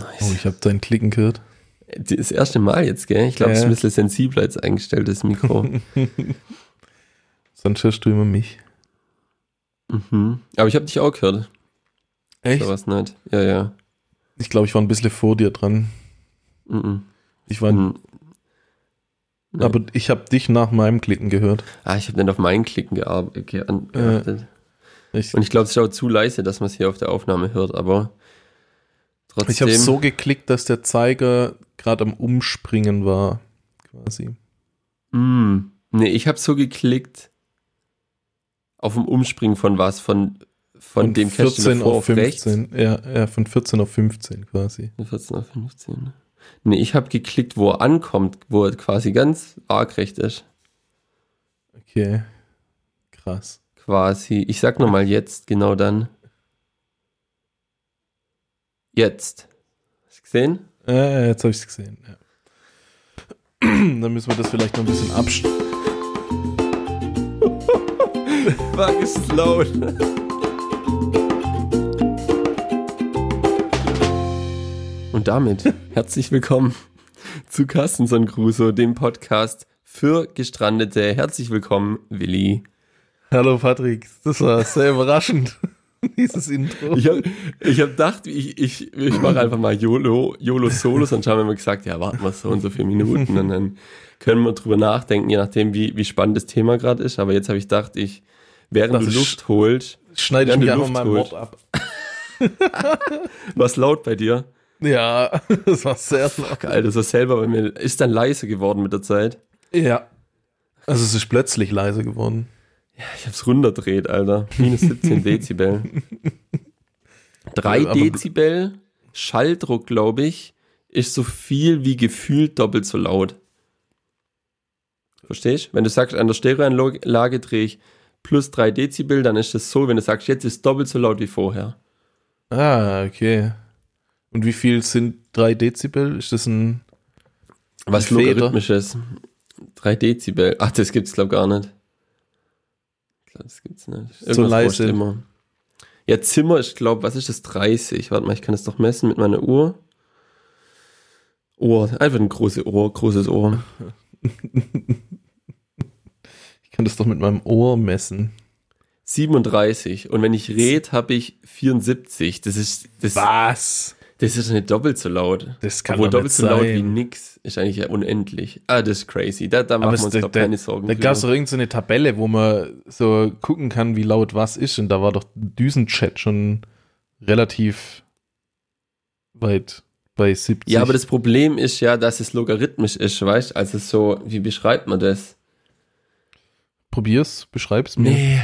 Nice. Oh, ich habe dein Klicken gehört. Das erste Mal jetzt, gell? Ich glaube, es ist Ja. ein bisschen sensibler jetzt eingestellt, das Mikro. Sonst hörst du immer mich. mhm. Aber ich habe dich auch gehört. Echt? So was nicht. Ja, ja. Ich glaube, ich war ein bisschen vor dir dran. Mhm. Ich war, Mhm. Nee. aber ich habe dich nach meinem Klicken gehört. Ah, ich habe dann auf meinen Klicken geachtet. Ich, Und ich glaube, es ist auch zu leise, dass man es hier auf der Aufnahme hört, aber trotzdem. ich habe so geklickt, dass der Zeiger gerade am Umspringen war, quasi. Mm, nee, ich habe so geklickt auf dem Umspringen von was? Von, von, dem Kästchen davor auf, rechts? 15. Ja, ja, von 14 auf 15 quasi. Von 14 auf 15. Nee, ich habe geklickt, wo er ankommt, wo er quasi ganz waagrecht ist. Okay. Krass. Quasi. Ich sag nochmal jetzt, genau dann. Jetzt. Hast du gesehen? Äh, jetzt habe ich es gesehen. Ja. Dann müssen wir das vielleicht noch ein bisschen abstellen. Fuck, ist es laut. Und damit herzlich willkommen zu Carstenson Crusoe, dem Podcast für Gestrandete. Herzlich willkommen, Willi. Hallo Patrick, das war sehr überraschend, dieses Intro. Ich habe ich hab gedacht, ich, ich, ich mache einfach mal YOLO, YOLO Solos und haben wir gesagt, ja, warten wir so und so viele Minuten und dann können wir drüber nachdenken, je nachdem, wie, wie spannend das Thema gerade ist. Aber jetzt habe ich gedacht, ich, während Das du Luft holst, Schneide ich mir einfach Luft mal ein holt. Wort ab. was laut bei dir? Ja, das war sehr Fuck, Alter, so selber bei mir. Ist dann leise geworden mit der Zeit. Ja. Also es ist plötzlich leise geworden. Ich hab's runterdreht, Alter. Minus 17 Dezibel. 3 Aber- Dezibel Schalldruck, glaube ich, ist so viel wie gefühlt doppelt so laut. Verstehst? Wenn du sagst, an der Stereoanlage drehe ich plus 3 Dezibel, dann ist das so, wenn du sagst, jetzt ist doppelt so laut wie vorher. Ah, okay. Und wie viel sind 3 Dezibel? Ist das ein. Was logarithmisches. 3 Dezibel. Ach, das gibt's, glaub gar nicht. Das gibt's nicht. So Irgendwas leise. brauchst du Immer. Ja, Zimmer, ich glaube, was ist das? 30. Warte mal, ich kann das doch messen mit meiner Uhr. Ohr, einfach ein großes Ohr, großes Ohr. Ich kann das doch mit meinem Ohr messen. 37. Und wenn ich red, habe ich 74. Das ist, das, Was? Das ist nicht doppelt so laut. Das kann Obwohl doppelt so laut wie nix ist eigentlich ja unendlich. Ah, das ist crazy. Da, da machen wir uns da- doch keine Sorgen. Da gab es doch irgendeine Tabelle, wo man so gucken kann, wie laut was ist. Und da war doch Düsenchat schon relativ weit bei 70. Ja, aber das Problem ist ja, dass es logarithmisch ist, weißt Also so, wie beschreibt man das? Probier's, beschreib's mir. Nee.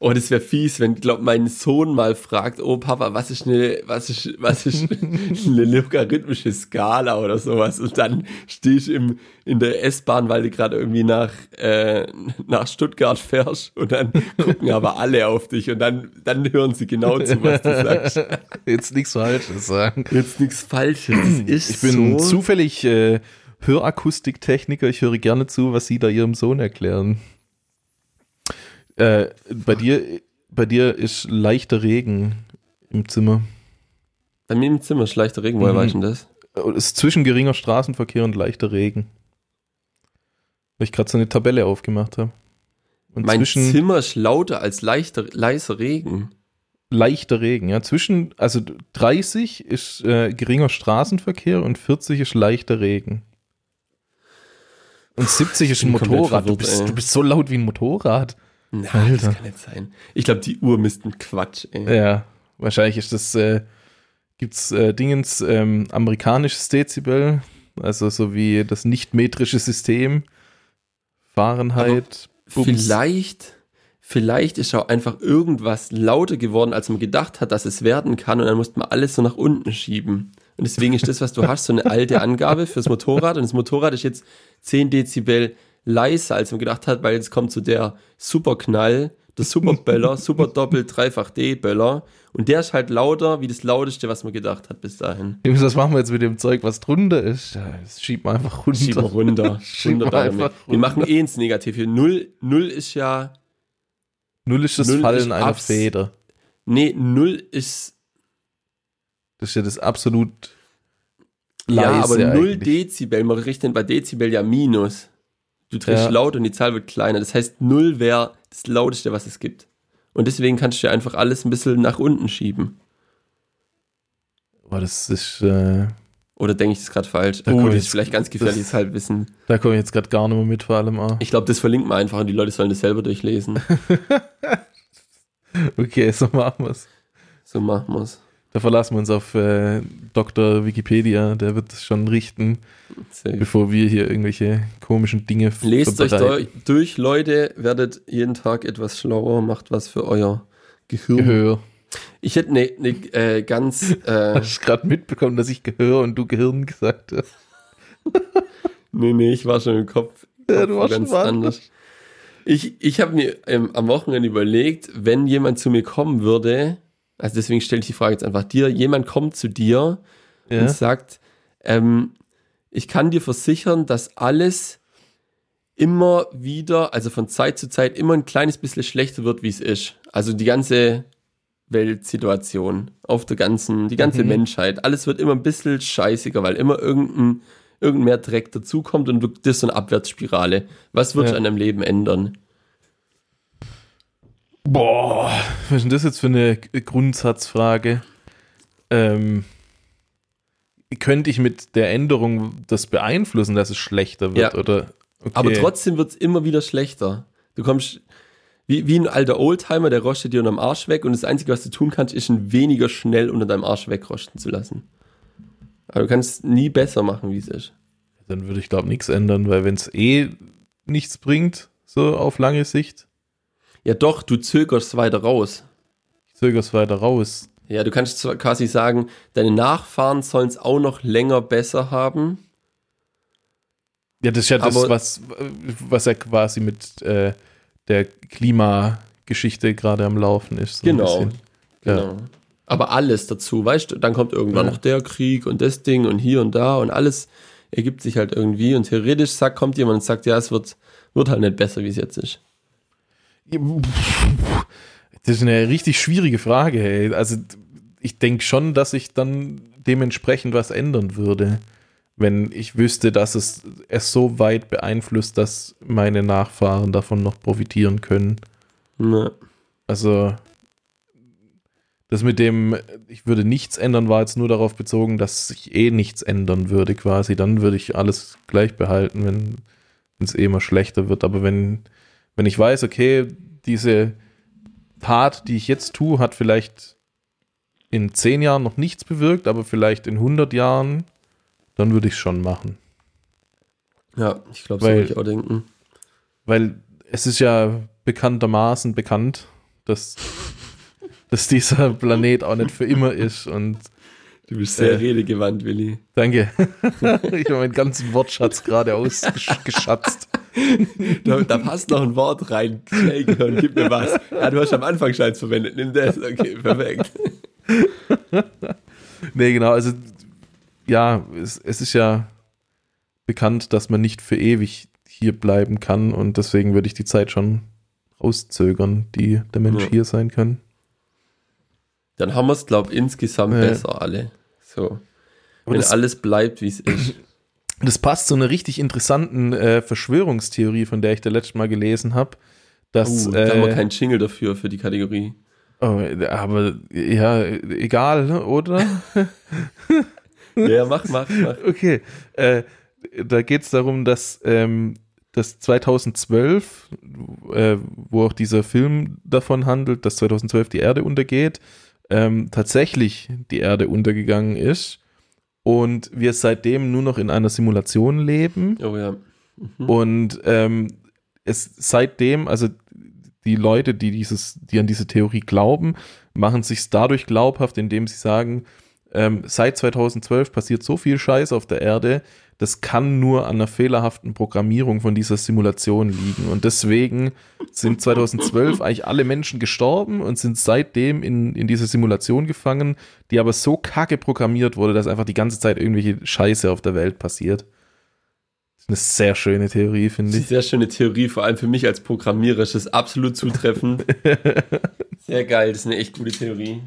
Oh, das wäre fies, wenn, glaub, mein Sohn mal fragt, oh Papa, was ist eine, was ist, was ist eine logarithmische Skala oder sowas? Und dann stehst du im, in der S-Bahn, weil du gerade irgendwie nach, äh, nach Stuttgart fährst und dann gucken aber alle auf dich und dann, dann hören sie genau zu, was du sagst. Jetzt nichts Falsches sagen. Jetzt nichts Falsches. Ist Ich bin so. zufällig äh, Hörakustiktechniker. Ich höre gerne zu, was Sie da Ihrem Sohn erklären. Äh, bei dir, bei dir ist leichter Regen im Zimmer. Bei mir im Zimmer ist leichter Regen, woher Mhm. weißt du denn das? Es ist zwischen geringer Straßenverkehr und leichter Regen. Weil ich gerade so eine Tabelle aufgemacht habe. Und Mein Zimmer ist lauter als leichter, leiser Regen. leichter Regen, ja. Zwischen, also 30 ist äh, geringer Straßenverkehr und 40 ist leichter Regen. Und 70 ist ein Motorrad. Du verwirrt, bist, ey. du bist so laut wie ein Motorrad. Na, Alter. das kann nicht sein. Ich glaube, die Uhr misst ein Quatsch, ey. Ja, wahrscheinlich ist das, äh, gibt's äh, Dingens ähm, amerikanisches Dezibel, also so wie das nicht-metrische System. Fahrenheit, Bums. Vielleicht, vielleicht ist auch einfach irgendwas lauter geworden, als man gedacht hat, dass es werden kann und dann musste man alles so nach unten schieben. Und deswegen ist das, was du hast, so eine alte Angabe fürs Motorrad und das Motorrad ist jetzt 10 Dezibel leiser, als man gedacht hat, weil jetzt kommt so der Superknall, der Superböller, Super Doppel, Dreifach D-Böller und der ist halt lauter wie das lauteste, was man gedacht hat bis dahin. Was machen wir jetzt mit dem Zeug, was drunter ist? Das schiebt man einfach runter. Schieben wir runter. Schieben wir runter einfach damit. Wir machen eh ins Negative. Null, Null ist ja Null ist das Null Fallen einer abs- Feder. Nee, null ist. Das ist ja das absolut Ja, aber leise 0 eigentlich. Dezibel, man rechnet bei Dezibel ja Minus. Du drehst Ja. laut und die Zahl wird kleiner. Das heißt, 0 wäre das lauteste, was es gibt. Und deswegen kannst du ja einfach alles ein bisschen nach unten schieben. Boah, das ist, äh, Oder denke ich das gerade falsch? Da oh, das ist vielleicht ganz gefährliches Halbwissen. da komme ich jetzt gerade gar nicht mehr mit, vor allem auch. Ich glaube, das verlinkt man einfach und die Leute sollen das selber durchlesen. Okay, so machen wir's. So machen wir's. Da verlassen wir uns auf äh, Dr. Wikipedia, der wird das schon richten, Safe. bevor wir hier irgendwelche komischen Dinge Lest euch durch, Leute, werdet jeden Tag etwas schlauer, macht was für euer Gehirn. Gehör. Ich hätte eine ne, äh, ganz, äh, Hast gerade mitbekommen, dass ich Gehör und du Gehirn gesagt hast? nee, nee, ich war schon im Kopf, Ja, du warst schon woanders. Ich, ich habe mir ähm, am Wochenende überlegt, wenn jemand zu mir kommen würde, also deswegen stelle ich die Frage jetzt einfach dir, jemand kommt zu dir Ja? und sagt, ähm, ich kann dir versichern, dass alles immer wieder, also von Zeit zu Zeit immer ein kleines bisschen schlechter wird, wie es ist. Also die ganze Weltsituation auf der ganzen, die ganze Mhm. Menschheit, alles wird immer ein bisschen scheißiger, weil immer irgendein, irgendein mehr Dreck dazukommt und du- das ist so eine Abwärtsspirale. Was wird Ja. an deinem Leben ändern? Boah, was ist denn das jetzt für eine Grundsatzfrage? Ähm, könnte ich mit der Änderung das beeinflussen, dass es schlechter wird? Ja. Oder? Okay. Aber trotzdem wird es immer wieder schlechter. Du kommst wie, wie ein alter Oldtimer, der rostet dir unterm Arsch weg und das Einzige, was du tun kannst, ist ihn weniger schnell unter deinem Arsch wegrosten zu lassen. Aber du kannst nie besser machen, wie es ist. Dann würde ich, glaube nichts ändern, weil wenn es eh nichts bringt, so auf lange Sicht, Ja doch, du zögerst weiter raus. ich zögere es weiter raus. Ja, du kannst quasi sagen, deine Nachfahren sollen es auch noch länger besser haben. Ja, das ist ja das, Aber- was, was ja quasi mit äh, der Klimageschichte gerade am Laufen ist. so Genau. Genau. Aber alles dazu, weißt du, dann kommt irgendwann Ja. noch der Krieg und das Ding und hier und da und alles ergibt sich halt irgendwie und theoretisch sagt, kommt jemand und sagt, ja, es wird, wird halt nicht besser, wie es jetzt ist. Das ist eine richtig schwierige Frage. Ey. Also ich denke schon, dass ich dann dementsprechend was ändern würde, wenn ich wüsste, dass es es so weit beeinflusst, dass meine Nachfahren davon noch profitieren können. Ne. Also das mit dem, ich würde nichts ändern, war jetzt nur darauf bezogen, dass sich eh nichts ändern würde quasi. Dann würde ich alles gleich behalten, wenn es eh immer schlechter wird. Aber wenn, wenn ich weiß, okay, diese Tat, die ich jetzt tue, hat vielleicht in zehn Jahren noch nichts bewirkt, aber vielleicht in 100 Jahren, dann würde ich es schon machen. Ja, ich glaube, so würde ich auch denken. Weil es ist ja bekanntermaßen bekannt, dass, dass dieser Planet auch nicht für immer ist. Und Du bist sehr Äh. redegewandt, Willi. danke. ich habe meinen ganzen Wortschatz gerade ausgeschatzt. Da, da passt noch ein Wort rein. Schnell, Gehirn, gib mir was. Ja, du hast am Anfang Scheiß verwendet. Nimm das. Okay, perfekt. Nee, genau. Also, ja, es, es ist ja bekannt, dass man nicht für ewig hier bleiben kann. Und deswegen würde ich die Zeit schon rauszögern, die der Mensch Ja. hier sein kann. Dann haben wir es, glaube ich, insgesamt Ja. besser alle. So. Aber Wenn alles bleibt, wie es ist. das passt zu einer richtig interessanten äh, Verschwörungstheorie, von der ich da letztes Mal gelesen habe. Dass, Uh, da haben wir äh, keinen Jingle dafür, für die Kategorie. oh, aber ja, egal, oder? Ja, mach, mach, mach. Okay, äh, da geht es darum, dass, ähm, dass 2012, äh, wo auch dieser Film davon handelt, dass 2012 die Erde untergeht, ähm, tatsächlich die Erde untergegangen ist und wir seitdem nur noch in einer Simulation leben Oh ja. und ähm, es seitdem, also die Leute, die dieses, die an diese Theorie glauben, machen sich dadurch glaubhaft, indem sie sagen, ähm, seit 2012 passiert so viel Scheiß auf der Erde, das kann nur an einer fehlerhaften Programmierung von dieser Simulation liegen. Und deswegen sind 2012 eigentlich alle Menschen gestorben und sind seitdem in, in diese Simulation gefangen, die aber so kacke programmiert wurde, dass einfach die ganze Zeit irgendwelche Scheiße auf der Welt passiert. Eine sehr schöne Theorie, finde ich. sehr schöne Theorie, vor allem für mich als Programmierer ist das absolut zutreffend. Sehr geil, das ist eine echt gute Theorie.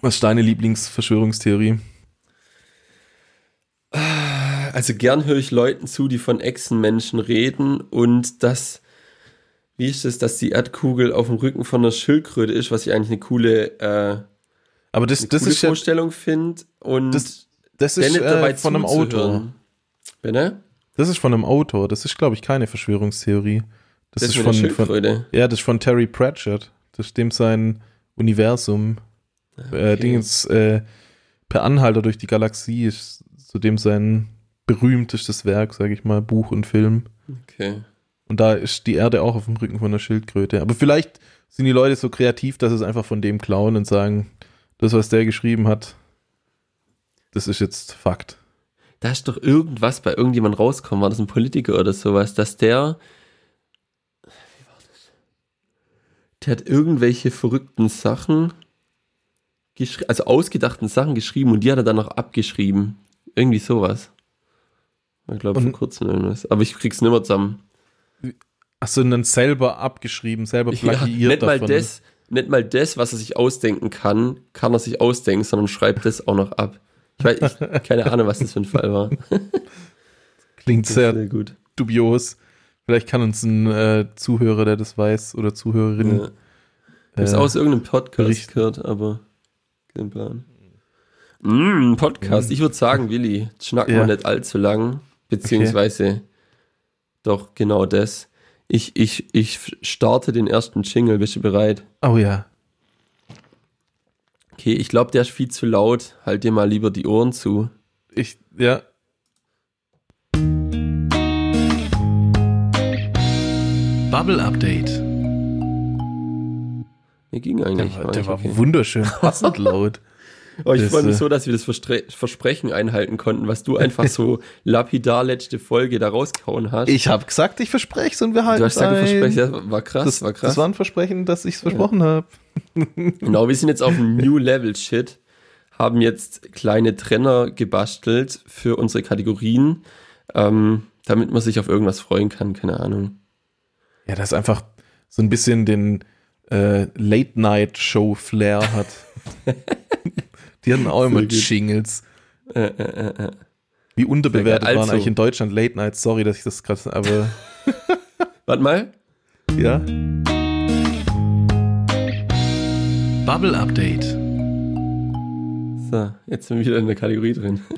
Was ist deine Lieblingsverschwörungstheorie? Also gern höre ich Leuten zu, die von Echsenmenschen reden und das, wie ist es, dass die Erdkugel auf dem Rücken von einer Schildkröte ist, was ich eigentlich eine coole, äh, Aber das, eine das coole ist ja, Vorstellung finde und das, das ist nicht dabei äh, von einem Autor. Bitte? Das ist von einem Autor. Das ist, glaube ich, keine Verschwörungstheorie. Das, Das, ist von, von, Schildkröte. ja, das ist von Terry Pratchett. Das stimmt sein Universum. Äh, Dingens, äh, per Anhalter durch die Galaxie ist zudem sein berühmtestes Werk, sage ich mal, Buch und Film. Okay. Und da ist die Erde auch auf dem Rücken von der Schildkröte. Aber vielleicht sind die Leute so kreativ, dass sie es einfach von dem klauen und sagen, das, was der geschrieben hat, das ist jetzt Fakt. Da ist doch irgendwas bei irgendjemand rauskommen, war das ein Politiker oder sowas, dass der, wie war das? Der hat irgendwelche verrückten Sachen, also ausgedachten Sachen geschrieben und die hat er dann noch abgeschrieben. Irgendwie sowas. Ich glaube, vor kurzem irgendwas. Aber ich krieg's nimmer zusammen. Achso, und dann selber abgeschrieben, selber Ja, plagiiert nicht mal davon. das, nicht mal das, was er sich ausdenken kann, kann er sich ausdenken, sondern schreibt das auch noch ab. Ich weiß, ich, keine Ahnung, was das für ein Fall war. Klingt sehr Sehr gut. dubios. Vielleicht kann uns ein äh, Zuhörer, der das weiß, oder Zuhörerin. Ja. Ich äh, aus irgendeinem Podcast berichten. gehört, aber kein Plan. Mm, Podcast. Ich würde sagen, Willi, jetzt schnacken Ja. wir nicht allzu lang, beziehungsweise doch genau das. Ich, ich, ich starte den ersten Jingle. Bist du bereit? Oh ja. Okay, ich glaube, der ist viel zu laut. Halt dir mal lieber die Ohren zu. Ich, ja. Bubble Update. Mir ging eigentlich. Der, war der war okay. wunderschön passend laut. Oh, ich Das, freue mich äh, so, dass wir das Verstre Versprechen einhalten konnten, was du einfach so lapidar letzte Folge da rausgehauen hast. Ich habe gesagt, ich verspreche es und wir halten du hast gesagt, du ein. versprechen. Ja, war krass, Das, war krass. das war ein Versprechen, dass ich es versprochen habe. Genau, wir sind jetzt auf dem New Level Shit, haben jetzt kleine Trenner gebastelt für unsere Kategorien, ähm, damit man sich auf irgendwas freuen kann, keine Ahnung. Ja, das einfach so ein bisschen den äh, Late-Night-Show-Flair hat. Die hatten auch immer. Jingles. Äh, äh, äh. Wie unterbewertet waren Also- eigentlich in Deutschland Late Nights? Sorry, dass ich das gerade, aber Warte mal. ja. Bubble Update. So, jetzt sind wir wieder in der Kategorie drin.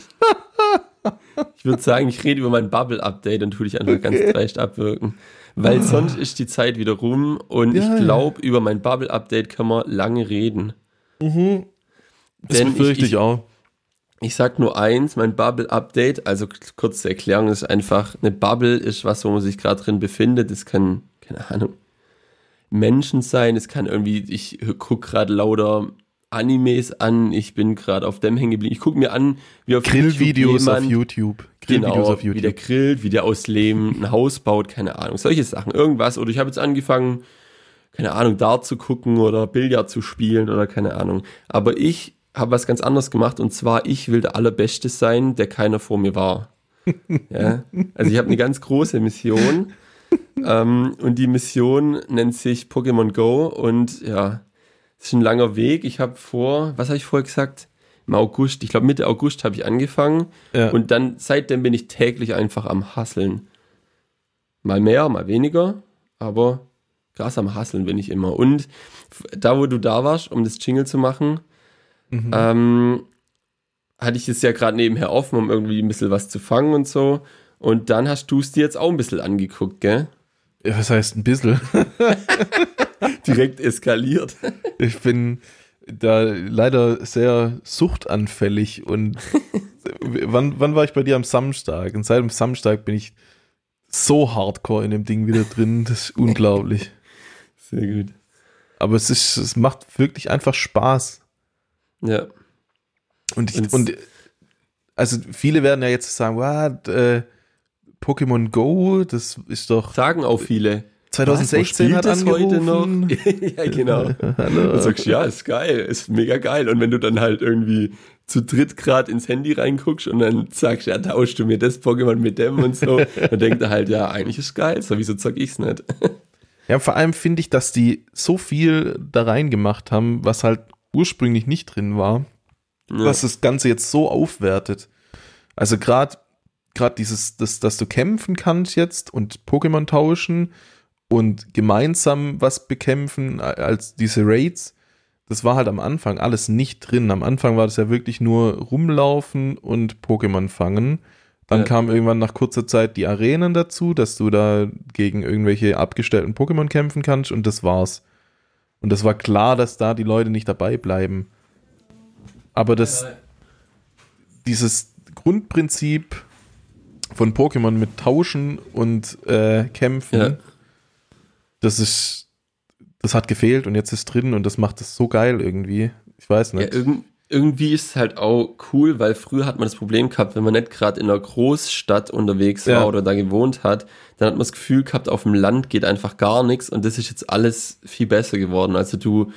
Ich würde sagen, ich rede über mein Bubble-Update und tu dich einfach ganz dreist abwirken. Weil sonst ist die Zeit wieder rum und Ja, ja. ich glaube, über mein Bubble-Update kann man lange reden. Mhm. Das Denn befürchte ich, ich- auch. Ich sag nur eins, mein Bubble-Update, also kurze Erklärung, ist einfach, eine Bubble ist was, wo man sich gerade drin befindet. Es kann, keine Ahnung, Menschen sein, es kann irgendwie, ich guck gerade lauter Animes an, ich bin gerade auf dem hängen geblieben. Ich gucke mir an, wie auf Grillvideos auf YouTube. Grillvideos Genau, auf wie der YouTube. grillt, wie der aus Lehm ein Haus baut, keine Ahnung, solche Sachen, irgendwas. Oder ich habe jetzt angefangen, keine Ahnung, Dart zu gucken oder Billard zu spielen oder keine Ahnung. Aber ich habe was ganz anderes gemacht und zwar, ich will der Allerbeste sein, der keiner vor mir war. ja? Also ich habe eine ganz große Mission ähm, und die Mission nennt sich Pokémon Go und ja, es ist ein langer Weg. Ich habe vor, was habe ich vorher gesagt? Im August, ich glaube Mitte August habe ich angefangen Ja. und dann seitdem bin ich täglich einfach am Hasseln. Mal mehr, mal weniger, aber krass am Hasseln bin ich immer. Und da, wo du da warst, um das Jingle zu machen, Mhm. ähm, hatte ich es ja gerade nebenher offen, um irgendwie ein bisschen was zu fangen und so. Und dann hast du es dir jetzt auch ein bisschen angeguckt, gell? Ja, was heißt ein bisschen? Direkt eskaliert. Ich bin da leider sehr suchtanfällig und wann, wann war ich bei dir am Samstag? Und seit dem Samstag bin ich so hardcore in dem Ding wieder drin, das ist unglaublich. Sehr gut. Aber es ist, es macht wirklich einfach Spaß. Ja. Und, ich, und also viele werden ja jetzt sagen, what, äh, Pokémon Go, das ist doch Sagen auch viele. 2016 hat Was, das angerufen. heute noch? ja, genau. Hallo. Und sagst, ja, ist geil, ist mega geil. Und wenn du dann halt irgendwie zu dritt gerade ins Handy reinguckst und dann sagst, ja, tauschst du mir das Pokémon mit dem und so, dann denkt er halt, ja, eigentlich ist geil, so wieso zock ich's nicht? Ja, vor allem finde ich, dass die so viel da reingemacht haben, was halt ursprünglich nicht drin war, Ja. was das Ganze jetzt so aufwertet. Also gerade gerade dieses, das, dass du kämpfen kannst jetzt und Pokémon tauschen und gemeinsam was bekämpfen als diese Raids, das war halt am Anfang alles nicht drin. Am Anfang war das ja wirklich nur rumlaufen und Pokémon fangen. Dann Ja. kam irgendwann nach kurzer Zeit die Arenen dazu, dass du da gegen irgendwelche abgestellten Pokémon kämpfen kannst und das war's. Und das war klar, dass da die Leute nicht dabei bleiben. Aber das, dieses Grundprinzip von Pokémon mit Tauschen und äh, Kämpfen, Ja. Das ist, das hat gefehlt und jetzt ist drin und das macht es so geil irgendwie. Ich weiß Ja, nicht. irgend, irgendwie ist es halt auch cool, weil früher hat man das Problem gehabt, wenn man nicht gerade in einer Großstadt unterwegs war Ja. oder da gewohnt hat, dann hat man das Gefühl gehabt, auf dem Land geht einfach gar nichts und das ist jetzt alles viel besser geworden. Also du,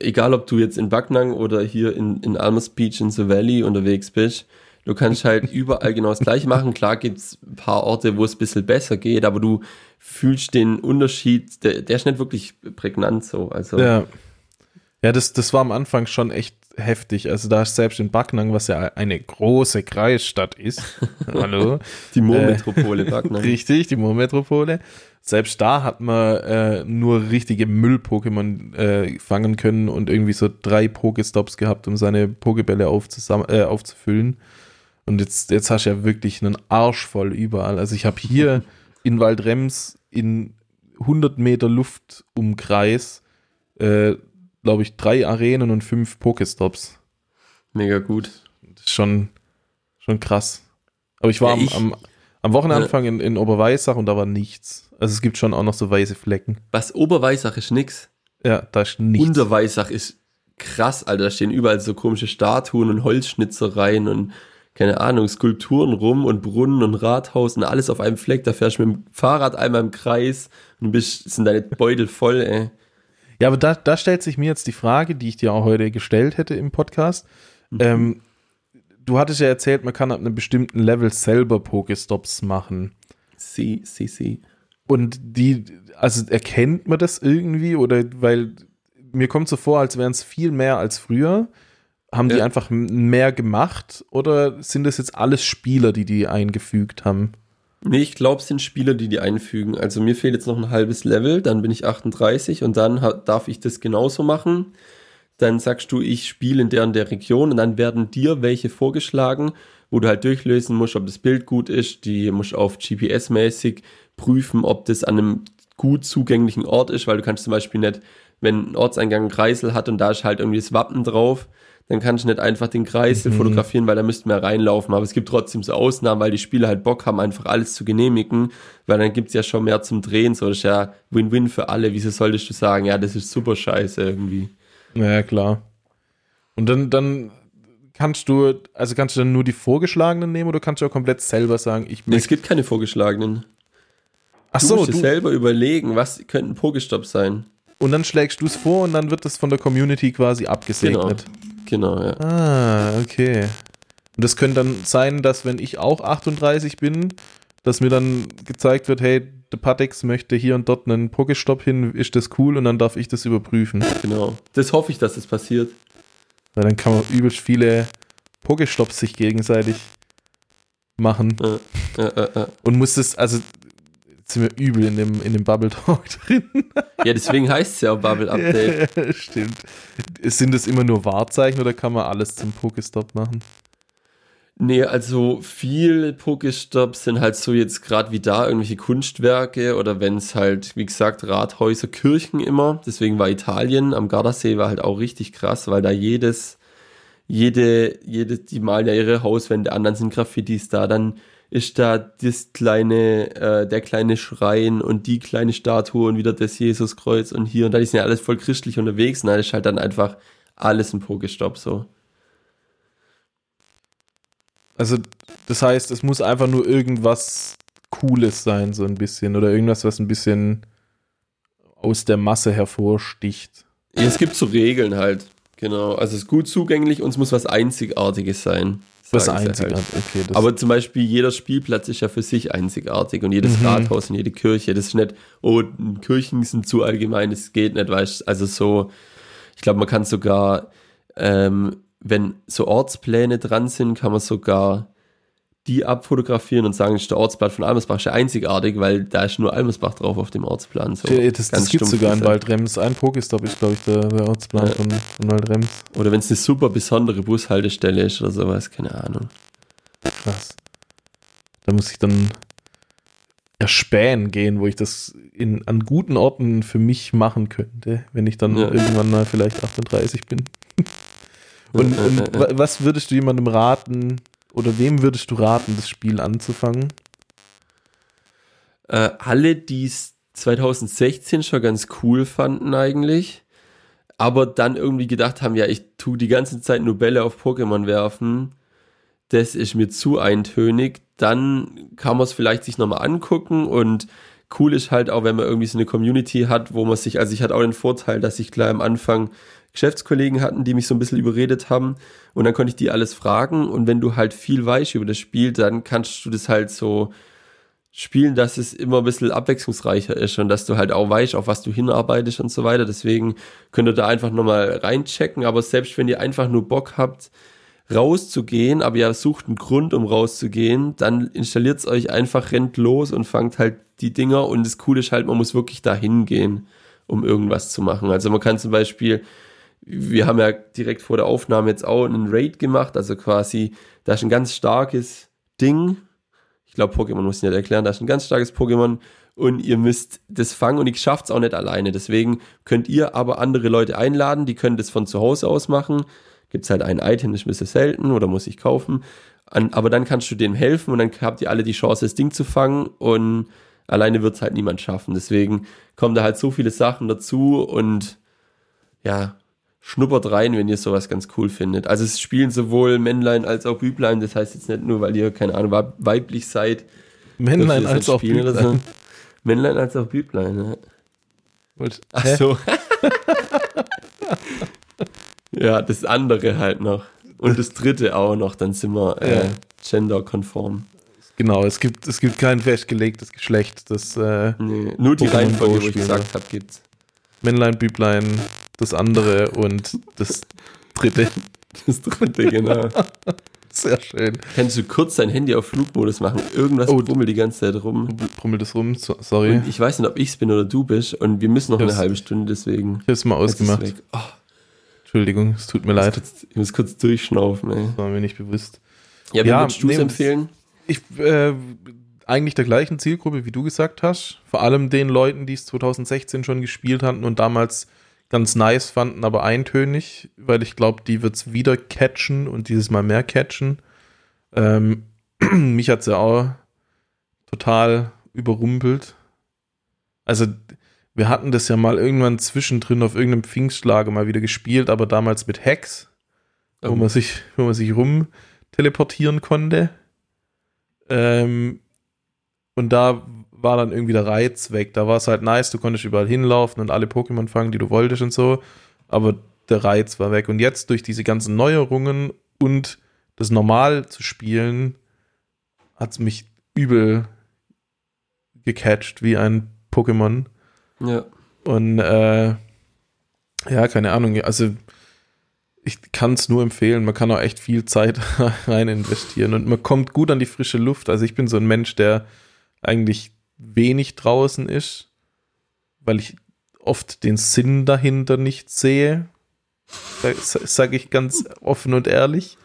egal ob du jetzt in Backnang oder hier in, in Almas Beach in the Valley unterwegs bist, du kannst halt überall genau das gleiche machen. Klar gibt's ein paar Orte, wo es ein bisschen besser geht, aber du fühlst den Unterschied, der, der ist nicht wirklich prägnant so. Also ja. Ja, das, das war am Anfang schon echt heftig. Also da ist selbst in Backnang, was ja eine große Kreisstadt ist, hallo, die Moormetropole Backnang. Richtig, die Moormetropole. Selbst da hat man äh, nur richtige Müll-Pokémon äh, fangen können und irgendwie so drei Pokestops gehabt, um seine Pokebälle äh, aufzufüllen. Und jetzt, jetzt hast du ja wirklich einen Arsch voll überall. Also ich habe hier in Waldrems in 100 Meter Luftumkreis, äh, glaube ich, drei Arenen und fünf Pokestops. Mega gut. Das ist schon, schon krass. Aber ich war Ja, am, ich- am, am Wochenanfang in, in Oberweissach und da war nichts. Also es gibt schon auch noch so weiße Flecken. Was Oberweissach ist nix. Ja, da ist nichts. Unterweissach ist krass, Alter. Da stehen überall so komische Statuen und Holzschnitzereien und keine Ahnung, Skulpturen rum und Brunnen und Rathaus und alles auf einem Fleck. Da fährst du mit dem Fahrrad einmal im Kreis und bist, sind deine Beutel voll, ey. Ja, aber da, da stellt sich mir jetzt die Frage, die ich dir auch heute gestellt hätte im Podcast. Mhm. Ähm, du hattest ja erzählt, man kann ab einem bestimmten Level selber Pokestops machen. Sie, sie, sie. Und die, also erkennt man das irgendwie? Oder weil mir kommt so vor, als wären es viel mehr als früher. Haben die Ja. einfach m- mehr gemacht? Oder sind das jetzt alles Spieler, die die eingefügt haben? Nee, ich glaube, es sind Spieler, die die einfügen. Also mir fehlt jetzt noch ein halbes Level, dann bin ich 38 und dann darf ich das genauso machen. Dann sagst du, ich spiele in der und der Region und dann werden dir welche vorgeschlagen, wo du halt durchlösen musst, ob das Bild gut ist. Die musst du auf GPS-mäßig prüfen, ob das an einem gut zugänglichen Ort ist, weil du kannst zum Beispiel nicht, wenn ein Ortseingang einen Kreisel hat und da ist halt irgendwie das Wappen drauf, dann kannst du nicht einfach den Kreisel Mhm. fotografieren, weil da müssten wir reinlaufen. Aber es gibt trotzdem so Ausnahmen, weil die Spieler halt Bock haben, einfach alles zu genehmigen, weil dann gibt's ja schon mehr zum Drehen. So, das ist ja Win-Win für alle. Wieso solltest du sagen, ja, das ist super scheiße irgendwie? Ja, klar. Und dann, dann kannst du, also kannst du dann nur die vorgeschlagenen nehmen oder kannst du auch komplett selber sagen, ich Nee, es möchte. gibt keine vorgeschlagenen. Ach Du so, musst du, selber überlegen, was könnte ein Pokestopp sein. Und dann schlägst du es vor und dann wird das von der Community quasi Genau. abgesegnet. Genau, ja. Ah, okay. Und das könnte dann sein, dass wenn ich auch 38 bin, dass mir dann gezeigt wird, hey, der Patex möchte hier und dort einen Pokestop hin, ist das cool und dann darf ich das überprüfen. Genau. Das hoffe ich, dass das passiert. Weil dann kann man übelst viele Pokestops sich gegenseitig machen ja, ja, ja. und muss das, also sind wir übel in dem, in dem Bubble Talk drin. ja deswegen heißt es ja auch Bubble Update. Stimmt. Sind das immer nur Wahrzeichen oder kann man alles zum Pokestop machen? Nee, also viele Pokestops sind halt so jetzt gerade wie da irgendwelche Kunstwerke oder wenn es halt, wie gesagt, Rathäuser, Kirchen immer. Deswegen war Italien am Gardasee war halt auch richtig krass, weil da jedes, jede, jede, die malen ja ihre Hauswände an, dann sind Graffitis da, dann ist da das kleine, äh, der kleine Schrein und die kleine Statue und wieder das Jesuskreuz und hier und da, die sind ja alles voll christlich unterwegs da ist halt dann einfach alles ein Pokestop so. Also, das heißt, es muss einfach nur irgendwas Cooles sein, so ein bisschen. Oder irgendwas, was ein bisschen aus der Masse hervorsticht. Ja, es gibt so Regeln halt. Genau. Also es ist gut zugänglich und es muss was Einzigartiges sein. Was einzigartig. Halt. Okay, Aber zum Beispiel jeder Spielplatz ist ja für sich einzigartig und jedes Mhm. Rathaus und jede Kirche. Das ist nicht, oh, Kirchen sind zu allgemein, das geht nicht, weißt du. Also so, ich glaube, man kann sogar, ähm, wenn so Ortspläne dran sind, kann man sogar die abfotografieren und sagen, das ist der Ortsplan von Almersbach, ist ja einzigartig, weil da ist nur Almersbach drauf auf dem Ortsplan. So, Ja, das das gibt sogar in. Waldrems. Ein Pokestop ist, glaube ich, der, der Ortsplan Ja. von, von Waldrems. Oder wenn es eine super besondere Bushaltestelle ist oder sowas, keine Ahnung. Krass. Da muss ich dann erspähen gehen, wo ich das in, an guten Orten für mich machen könnte, wenn ich dann Ja. irgendwann mal vielleicht 38 bin. Und, und was würdest du jemandem raten oder wem würdest du raten, das Spiel anzufangen? Äh, alle, die es 2016 schon ganz cool fanden eigentlich, aber dann irgendwie gedacht haben, ja, ich tu die ganze Zeit nur Bälle auf Pokémon werfen, das ist mir zu eintönig, dann kann man es vielleicht sich nochmal angucken und cool ist halt auch, wenn man irgendwie so eine Community hat, wo man sich, also ich hatte auch den Vorteil, dass ich gleich am Anfang Geschäftskollegen hatten, die mich so ein bisschen überredet haben und dann konnte ich die alles fragen und wenn du halt viel weißt über das Spiel, dann kannst du das halt so spielen, dass es immer ein bisschen abwechslungsreicher ist und dass du halt auch weißt, auf was du hinarbeitest und so weiter. Deswegen könnt ihr da einfach nochmal reinchecken. Aber selbst wenn ihr einfach nur Bock habt, rauszugehen, aber ihr sucht einen Grund, um rauszugehen, dann installiert es euch einfach, rennt los und fangt halt die Dinger. Und das Coole ist halt, man muss wirklich da hingehen, um irgendwas zu machen. Also man kann zum Beispiel, wir haben ja direkt vor der Aufnahme jetzt auch einen Raid gemacht, also quasi, da ist ein ganz starkes Ding, ich glaube, Pokémon muss ich nicht erklären, da ist ein ganz starkes Pokémon und ihr müsst das fangen und ich schafft's auch nicht alleine. Deswegen könnt ihr aber andere Leute einladen, die können das von zu Hause aus machen. Gibt's halt ein Item, das ist ein bisschen selten oder muss ich kaufen. An, aber dann kannst du dem helfen und dann habt ihr alle die Chance, das Ding zu fangen und alleine wird's halt niemand schaffen. Deswegen kommen da halt so viele Sachen dazu und ja, schnuppert rein, wenn ihr sowas ganz cool findet. Also es spielen sowohl Männlein als auch Büblein, das heißt jetzt nicht nur, weil ihr, keine Ahnung, weib- weiblich seid, Männlein als auch Büblein. so. Männlein als auch Büblein, ja. Und- Ach Hä? so. ja, das andere halt noch. Und das dritte auch noch, dann sind wir äh, Ja. genderkonform. Genau, es gibt, es gibt kein festgelegtes Geschlecht. Das äh, Nee, nur die Reihenfolge, wo ich gesagt habe, gibt's. Männlein, Büblein, das andere und das dritte. Das dritte, genau. Sehr schön. Kannst du kurz dein Handy auf Flugmodus machen? Irgendwas Oh. brummelt die ganze Zeit rum. Brummelt es rum, so, sorry. Und ich weiß nicht, ob ich's bin oder du bist. Und wir müssen noch Ich eine hab's- halbe Stunde, deswegen. Ich habe es mal es ausgemacht. Oh, Entschuldigung, es tut mir ich, leid. kurz, ich muss kurz durchschnaufen, ey. Das war mir nicht bewusst. Ja, wie Ja, würdest du es empfehlen? Ich, äh, eigentlich der gleichen Zielgruppe, wie du gesagt hast. Vor allem den Leuten, die es 2016 schon gespielt hatten und damals ganz nice fanden, aber eintönig, weil ich glaube, die wird es wieder catchen und dieses Mal mehr catchen. Ähm, mich hat es ja auch total überrumpelt. Also, wir hatten das ja mal irgendwann zwischendrin auf irgendeinem Pfingstlager mal wieder gespielt, aber damals mit Hacks, wo Oh. man sich, wo man sich rum teleportieren konnte. Ähm, und da war dann irgendwie der Reiz weg. Da war es halt nice, du konntest überall hinlaufen und alle Pokémon fangen, die du wolltest und so. Aber der Reiz war weg. Und jetzt durch diese ganzen Neuerungen und das normal zu spielen, hat es mich übel gecatcht wie ein Pokémon. Ja. Und äh, ja, keine Ahnung. Also ich kann es nur empfehlen. Man kann auch echt viel Zeit rein investieren und man kommt gut an die frische Luft. Also ich bin so ein Mensch, der eigentlich wenig draußen ist, weil ich oft den Sinn dahinter nicht sehe. Sage ich ganz offen und ehrlich.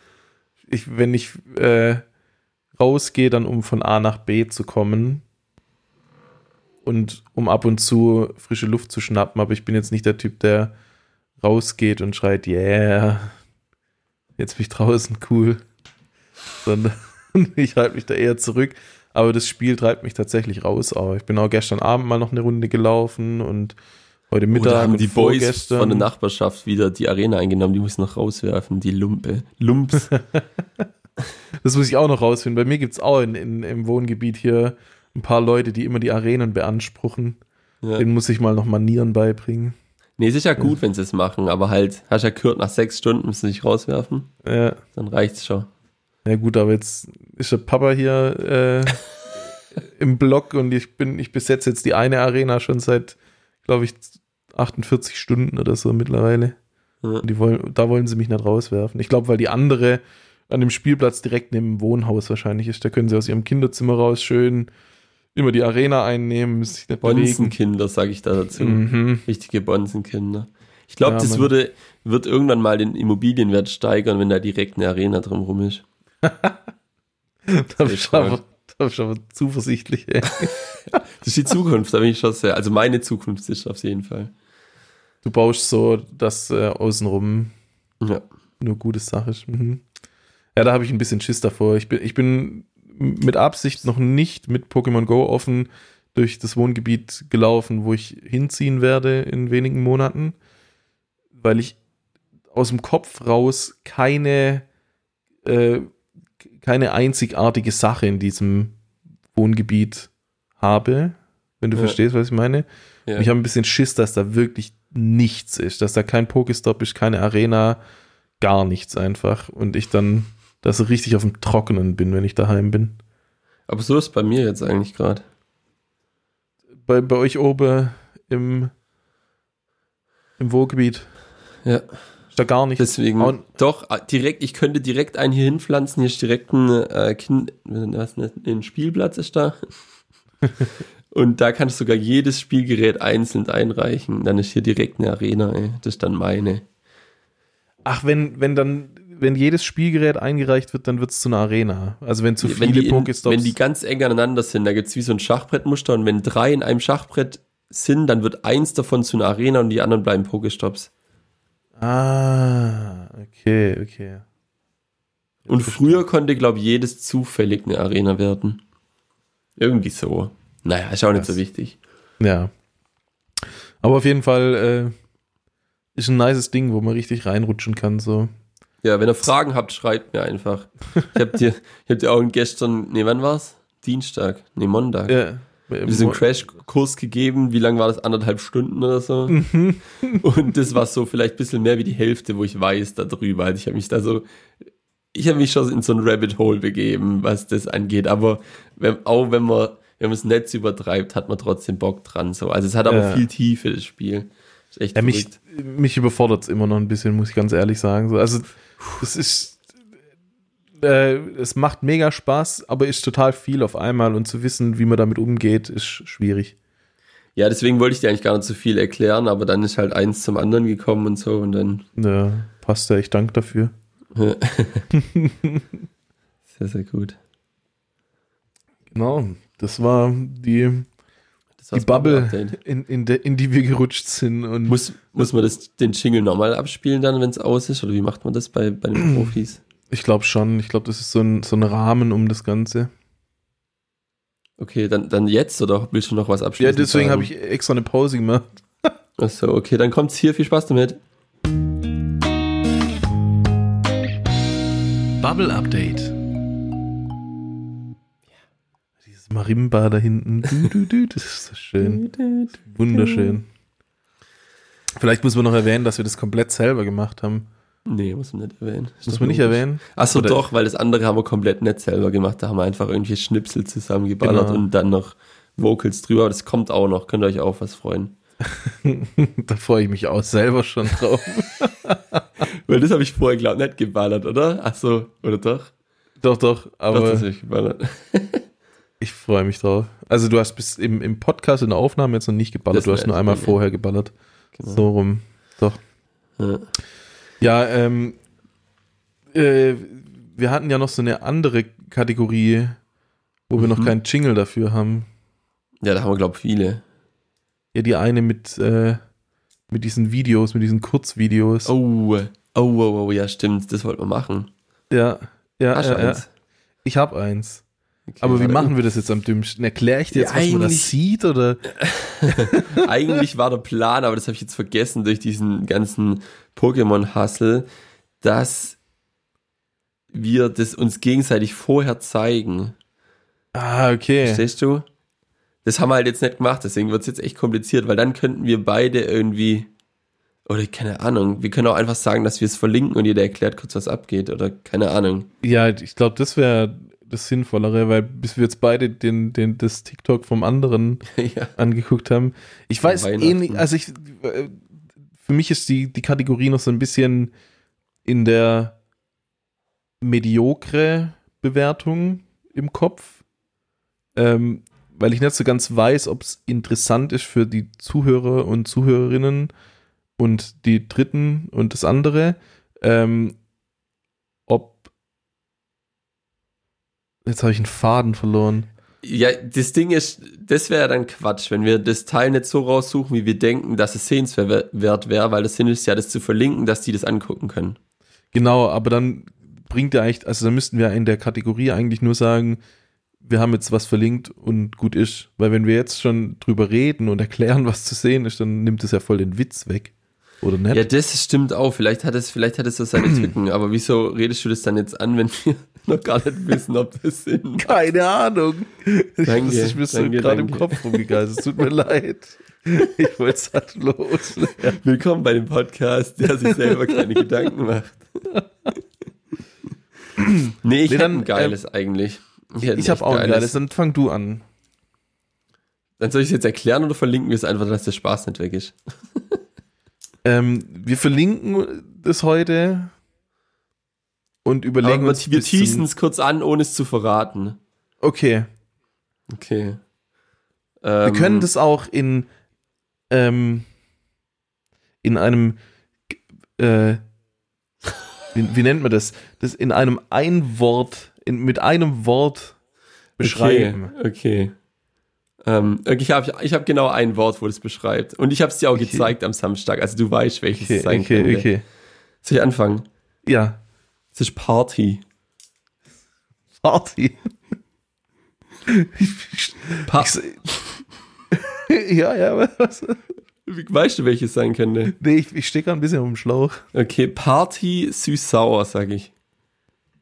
Ich, wenn ich äh, rausgehe, dann um von A nach B zu kommen und um ab und zu frische Luft zu schnappen, aber ich bin jetzt nicht der Typ, der rausgeht und schreit, yeah, jetzt bin ich draußen, cool. Sondern ich halte mich da eher zurück. Aber das Spiel treibt mich tatsächlich raus. Aber ich bin auch gestern Abend mal noch eine Runde gelaufen und heute Mittag Oder haben die Boys von der Nachbarschaft wieder die Arena eingenommen, die muss noch rauswerfen, die Lumpe. Lumps. Das muss ich auch noch rausfinden. Bei mir gibt es auch in, in, im Wohngebiet hier ein paar Leute, die immer die Arenen beanspruchen. ja. Den muss ich mal noch Manieren beibringen. Nee, es ist ja gut, wenn sie es machen, aber halt, hast ja gehört, nach sechs Stunden müssen sie sich rauswerfen, Ja, dann reicht's schon. Ja gut, aber jetzt ist der Papa hier äh, im Block und ich bin, ich besetze jetzt die eine Arena schon seit, glaube ich, 48 Stunden oder so mittlerweile. Ja. Die wollen, da wollen sie mich nicht rauswerfen. Ich glaube, weil die andere an dem Spielplatz direkt neben dem Wohnhaus wahrscheinlich ist. Da können sie aus ihrem Kinderzimmer raus schön immer die Arena einnehmen, sich nicht. Bonzenkinder, sage ich da dazu. Mhm. Richtige Bonzenkinder. Ich glaube, Ja, das würde, wird irgendwann mal den Immobilienwert steigern, wenn da direkt eine Arena drumherum ist. Da du stark. aber, da bist du aber zuversichtlich, ey. Das ist die Zukunft, da bin ich schon sehr. Also meine Zukunft ist auf jeden Fall. Du baust so, dass äh, außenrum Ja. nur gute Sache ist. Mhm. Ja, da habe ich ein bisschen Schiss davor. Ich bin, ich bin mit Absicht noch nicht mit Pokémon Go offen durch das Wohngebiet gelaufen, wo ich hinziehen werde in wenigen Monaten, weil ich aus dem Kopf raus keine, äh, keine einzigartige Sache in diesem Wohngebiet habe, wenn du Ja. verstehst, was ich meine. Ja. Ich habe ein bisschen Schiss, dass da wirklich nichts ist, dass da kein Pokestop ist, keine Arena, gar nichts einfach. Und ich dann da so richtig auf dem Trockenen bin, wenn ich daheim bin. Aber so ist bei mir jetzt eigentlich gerade. Bei, bei euch oben im, im Wohngebiet Ja. Ist da gar nichts. Deswegen, Und- doch, äh, direkt, ich könnte direkt einen hier hinpflanzen. Hier ist direkt ein, äh, kind, was, ne, ein Spielplatz ist da. Und da kannst du sogar jedes Spielgerät einzeln einreichen. Dann ist hier direkt eine Arena, ey. Das ist dann meine. Ach, wenn, wenn dann, wenn jedes Spielgerät eingereicht wird, dann wird es zu einer Arena. Also wenn zu wenn, viele Pokestops. wenn die ganz eng aneinander sind, da gibt's wie so ein Schachbrettmuster und wenn drei in einem Schachbrett sind, dann wird eins davon zu einer Arena und die anderen bleiben Pokestops. Ah, okay, okay. Und früher konnte, glaube ich, jedes zufällig eine Arena werden. Irgendwie so. Naja, ist auch nicht so wichtig. Ja. Aber auf jeden Fall äh, ist ein nices Ding, wo man richtig reinrutschen kann. So. Ja, wenn ihr Fragen habt, schreibt mir einfach. Ich hab dir, ich hab dir auch gestern, nee, wann war's? Dienstag, nee, Montag. Ja. Diesen Crashkurs gegeben. Wie lang war das? Anderthalb Stunden oder so. Und das war so vielleicht ein bisschen mehr wie die Hälfte, wo ich weiß darüber. Also ich habe mich da so, ich habe mich schon in so ein Rabbit Hole begeben, was das angeht. Aber wenn, auch wenn man, wenn man es Netz übertreibt, hat man trotzdem Bock dran. So. Also es hat aber Ja. viel Tiefe, das Spiel. Ist echt Ja, mich, mich überfordert es immer noch ein bisschen, muss ich ganz ehrlich sagen. So, also, es ist. Äh, es macht mega Spaß, aber ist total viel auf einmal und zu wissen, wie man damit umgeht, ist schwierig. Ja, deswegen wollte ich dir eigentlich gar nicht so viel erklären, aber dann ist halt eins zum anderen gekommen und so und dann Ja, passt ja, ich danke dafür. sehr, sehr gut. Genau, das war die, Das die Bubble, in, in, der, in die wir gerutscht sind. Und Muss, muss man das, den Jingle nochmal abspielen dann, wenn es aus ist? Oder wie macht man das bei, bei den Profis? Ich glaube schon, ich glaube, das ist so ein, so ein Rahmen um das Ganze. Okay, dann, dann jetzt oder willst du noch was Ja, abschließen? deswegen habe ich extra eine Pause gemacht. Achso, okay, dann kommt's hier. Viel Spaß damit. Bubble Update. Dieses Marimba da hinten. Du, du, du, das ist so schön. Wunderschön. Vielleicht muss man noch erwähnen, dass wir das komplett selber gemacht haben. Nee, muss man nicht erwähnen. Ist Muss doch man nicht erwähnen? Achso, doch, weil das andere haben wir komplett nicht selber gemacht. Da haben wir einfach irgendwelche Schnipsel zusammengeballert Genau. und dann noch Vocals drüber. Das kommt auch noch. Könnt ihr euch auch was freuen. da freue ich mich auch selber schon drauf. Weil das habe ich vorher, glaube ich, nicht geballert, oder? Achso, oder doch? doch, doch, Doch, aber das habe ich geballert. ich freue mich drauf. Also du hast bis im, im Podcast in der Aufnahme jetzt noch nicht geballert, Das du hast nur einmal vorher geballert. Genau. So rum. Doch. Ja. Ja, ähm, äh, wir hatten ja noch so eine andere Kategorie, wo wir noch Mhm. keinen Jingle dafür haben. ja, da haben wir, glaube ich, viele. Ja, die eine mit, äh, mit diesen Videos, mit diesen Kurzvideos. Oh, oh, oh, oh, ja, stimmt. Das wollten wir machen. Ja, ja, Hast ja, ja. eins? Ich habe eins. Okay, Aber wie machen wir das jetzt am dümmsten? Erkläre ich dir jetzt, Ja, was man da eigentlich- sieht? Oder? Eigentlich war der Plan, aber das habe ich jetzt vergessen durch diesen ganzen Pokémon-Hustle, dass wir das uns gegenseitig vorher zeigen. Ah, okay. Verstehst du? Das haben wir halt jetzt nicht gemacht, deswegen wird es jetzt echt kompliziert, weil dann könnten wir beide irgendwie, oder keine Ahnung, wir können auch einfach sagen, dass wir es verlinken und jeder erklärt kurz, was abgeht, oder keine Ahnung. Ja, ich glaube, das wäre das Sinnvollere, weil bis wir jetzt beide den, den, das TikTok vom anderen ja. angeguckt haben. Ich weiß Weihnachten. eh also ich, äh, für mich ist die, die Kategorie noch so ein bisschen in der, mediokre Bewertung im Kopf, ähm, weil ich nicht so ganz weiß, ob es interessant ist für die Zuhörer und Zuhörerinnen und die Dritten und das andere, ähm, ob jetzt habe ich einen Faden verloren. Ja, das Ding ist, das wäre dann Quatsch, wenn wir das Teil nicht so raussuchen, wie wir denken, dass es sehenswert wäre, weil das Sinn ist ja, das zu verlinken, dass die das angucken können. Genau, aber dann bringt ja eigentlich, also dann müssten wir in der Kategorie eigentlich nur sagen, wir haben jetzt was verlinkt und gut ist. Weil wenn wir jetzt schon drüber reden und erklären, was zu sehen ist, dann nimmt es ja voll den Witz weg. Oder nicht? Ja, das stimmt auch. Vielleicht hat es, vielleicht hat es so seine Tücken, aber wieso redest du das dann jetzt an, wenn wir noch gar nicht wissen, ob das sind? Keine Ahnung. Danke, das ist mir so gerade im. Kopf rumgegangen. Es tut mir leid. Ich wollte es halt los. Willkommen bei dem Podcast, der sich selber keine Gedanken macht. nee, ich Nee, dann, ein geiles eigentlich. hätte Ich habe auch ein geiles. Dann fang du an. Dann soll ich es jetzt erklären oder verlinken wir es einfach, dass der Spaß nicht weg ist? Ähm, wir verlinken das heute und überlegen wir, uns. wir teasen es kurz an, ohne es zu verraten. Okay. Okay. Wir Ähm, können das auch in, ähm, in einem, äh, wie, wie nennt man das? Das in einem Einwort, in, mit einem Wort beschreiben. Okay. okay. Ähm, ich habe ich hab genau ein Wort, wo das beschreibt. Und ich habe es dir auch Okay. gezeigt am Samstag. Also du weißt, welches Okay, es sein okay, könnte. okay. Soll ich anfangen? Ja, Es ist Party. Party. Pa Ich, ja, ja, was? weißt du, welches sein könnte? Nee, ich, ich stehe gerade ein bisschen auf dem Schlauch. Okay, Party süß-sauer, sage ich.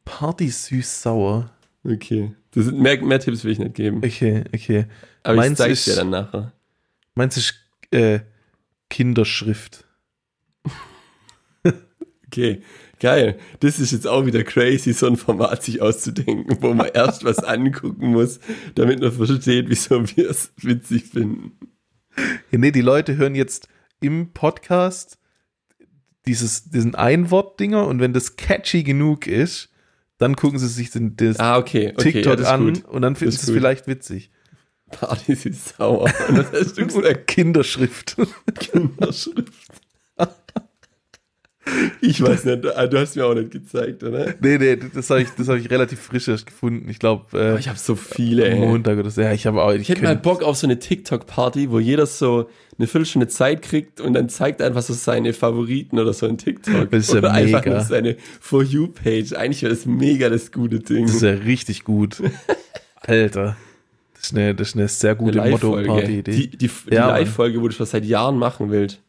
Party süß-sauer. Okay. Das sind, mehr, mehr Tipps will ich nicht geben. Okay, okay. Aber ich meins zeig's dir ist- dann nachher. Meinst du, ist, äh, Kinderschrift? Okay, geil. Das ist jetzt auch wieder crazy, so ein Format sich auszudenken, wo man erst was angucken muss, damit man versteht, wieso wir es witzig finden. Ja, nee, die Leute hören jetzt im Podcast dieses, diesen Einwort-Dinger und wenn das catchy genug ist, dann gucken sie sich den, das Ah, okay, okay, TikTok ja, an gut. und dann finden sie es vielleicht witzig. Party ist sauer. Das hast du gesagt, Kinderschrift. Kinderschrift. Ich weiß nicht, ah, du hast mir auch nicht gezeigt, oder? nee, nee, das habe ich, das hab ich relativ frisch erst gefunden. Ich glaube, Oh, äh, ich habe so viele, ey. Montag oder so. Ja, ich habe auch. Ich hätte mal Bock auf so eine TikTok-Party, wo jeder so eine Viertelstunde Zeit kriegt und dann zeigt einfach so seine Favoriten oder so in TikTok. Das ist ja oder einfach mega. nur seine For You-Page. Eigentlich wäre das mega das gute Ding. Das ist ja richtig gut. Alter. Das ist eine, das ist eine sehr gute. Motto-Party-Idee. Die, die, die Ja. Live-Folge, wo du schon seit Jahren machen willst.